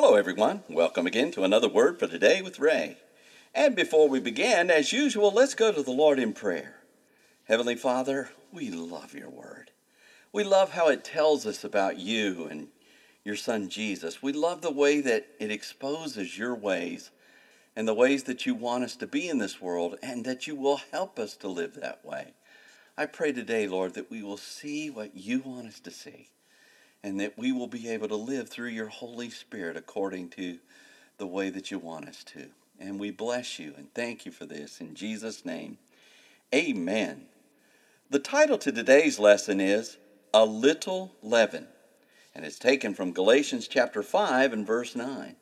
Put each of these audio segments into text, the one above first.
Hello, everyone. Welcome again to another Word for Today with Ray. And before we begin, as usual, let's go to the Lord in prayer. Heavenly Father, we love your Word. We love how it tells us about you and your Son Jesus. We love the way that it exposes your ways and the ways that you want us to be in this world and that you will help us to live that way. I pray today, Lord, that we will see what you want us to see and that we will be able to live through your Holy Spirit according to the way that you want us to. And we bless you and thank you for this in Jesus' name. Amen. The title to today's lesson is A Little Leaven, and it's taken from Galatians chapter 5 and verse 9.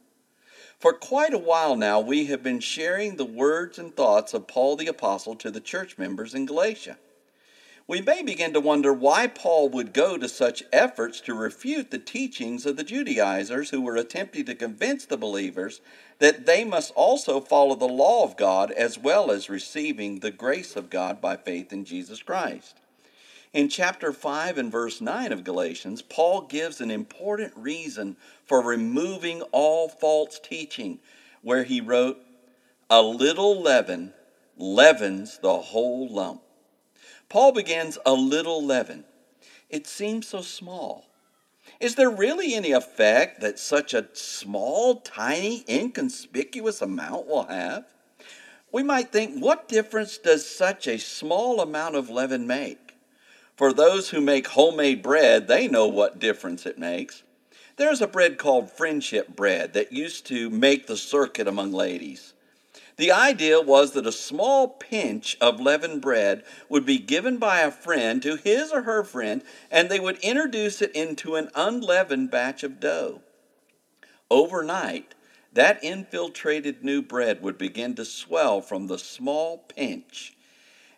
For quite a while now, we have been sharing the words and thoughts of Paul the Apostle to the church members in Galatia we may begin to wonder why Paul would go to such efforts to refute the teachings of the Judaizers who were attempting to convince the believers that they must also follow the law of God as well as receiving the grace of God by faith in Jesus Christ. In chapter 5 and verse 9 of Galatians, Paul gives an important reason for removing all false teaching, where he wrote, A little leaven leavens the whole lump. Paul begins a little leaven. It seems so small. Is there really any effect that such a small, tiny, inconspicuous amount will have? We might think, what difference does such a small amount of leaven make? For those who make homemade bread, they know what difference it makes. There's a bread called friendship bread that used to make the circuit among ladies. The idea was that a small pinch of leavened bread would be given by a friend to his or her friend, and they would introduce it into an unleavened batch of dough. Overnight, that infiltrated new bread would begin to swell from the small pinch,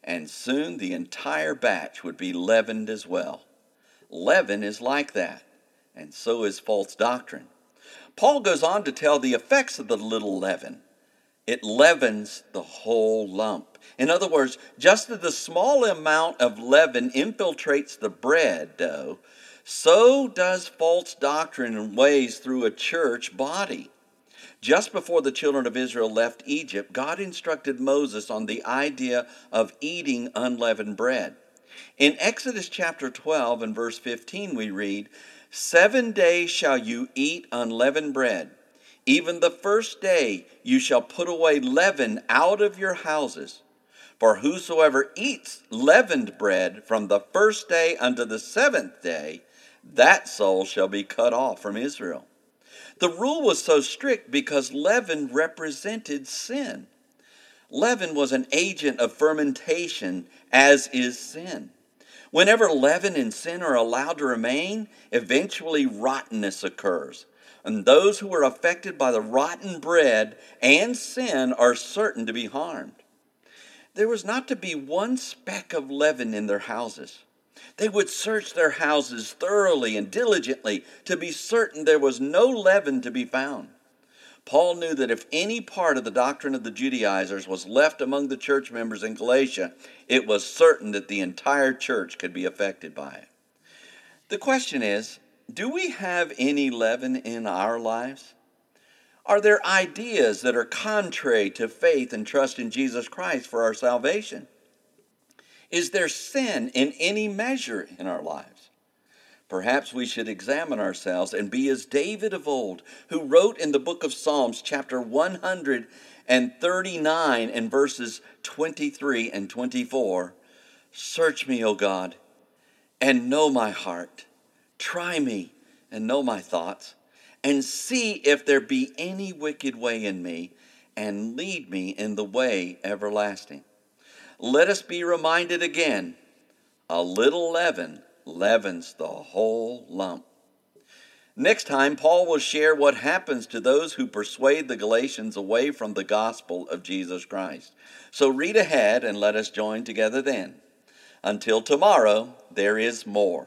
and soon the entire batch would be leavened as well. Leaven is like that, and so is false doctrine. Paul goes on to tell the effects of the little leaven it leavens the whole lump. In other words, just as the small amount of leaven infiltrates the bread dough, so does false doctrine and ways through a church body. Just before the children of Israel left Egypt, God instructed Moses on the idea of eating unleavened bread. In Exodus chapter 12 and verse 15, we read, Seven days shall you eat unleavened bread. Even the first day you shall put away leaven out of your houses. For whosoever eats leavened bread from the first day unto the seventh day, that soul shall be cut off from Israel. The rule was so strict because leaven represented sin. Leaven was an agent of fermentation, as is sin. Whenever leaven and sin are allowed to remain, eventually rottenness occurs and those who are affected by the rotten bread and sin are certain to be harmed. There was not to be one speck of leaven in their houses. They would search their houses thoroughly and diligently to be certain there was no leaven to be found. Paul knew that if any part of the doctrine of the Judaizers was left among the church members in Galatia, it was certain that the entire church could be affected by it. The question is do we have any leaven in our lives? Are there ideas that are contrary to faith and trust in Jesus Christ for our salvation? Is there sin in any measure in our lives? Perhaps we should examine ourselves and be as David of old, who wrote in the book of Psalms, chapter 139 and verses 23 and 24 Search me, O God, and know my heart Try me and know my thoughts, and see if there be any wicked way in me, and lead me in the way everlasting. Let us be reminded again a little leaven leavens the whole lump. Next time, Paul will share what happens to those who persuade the Galatians away from the gospel of Jesus Christ. So read ahead and let us join together then. Until tomorrow, there is more.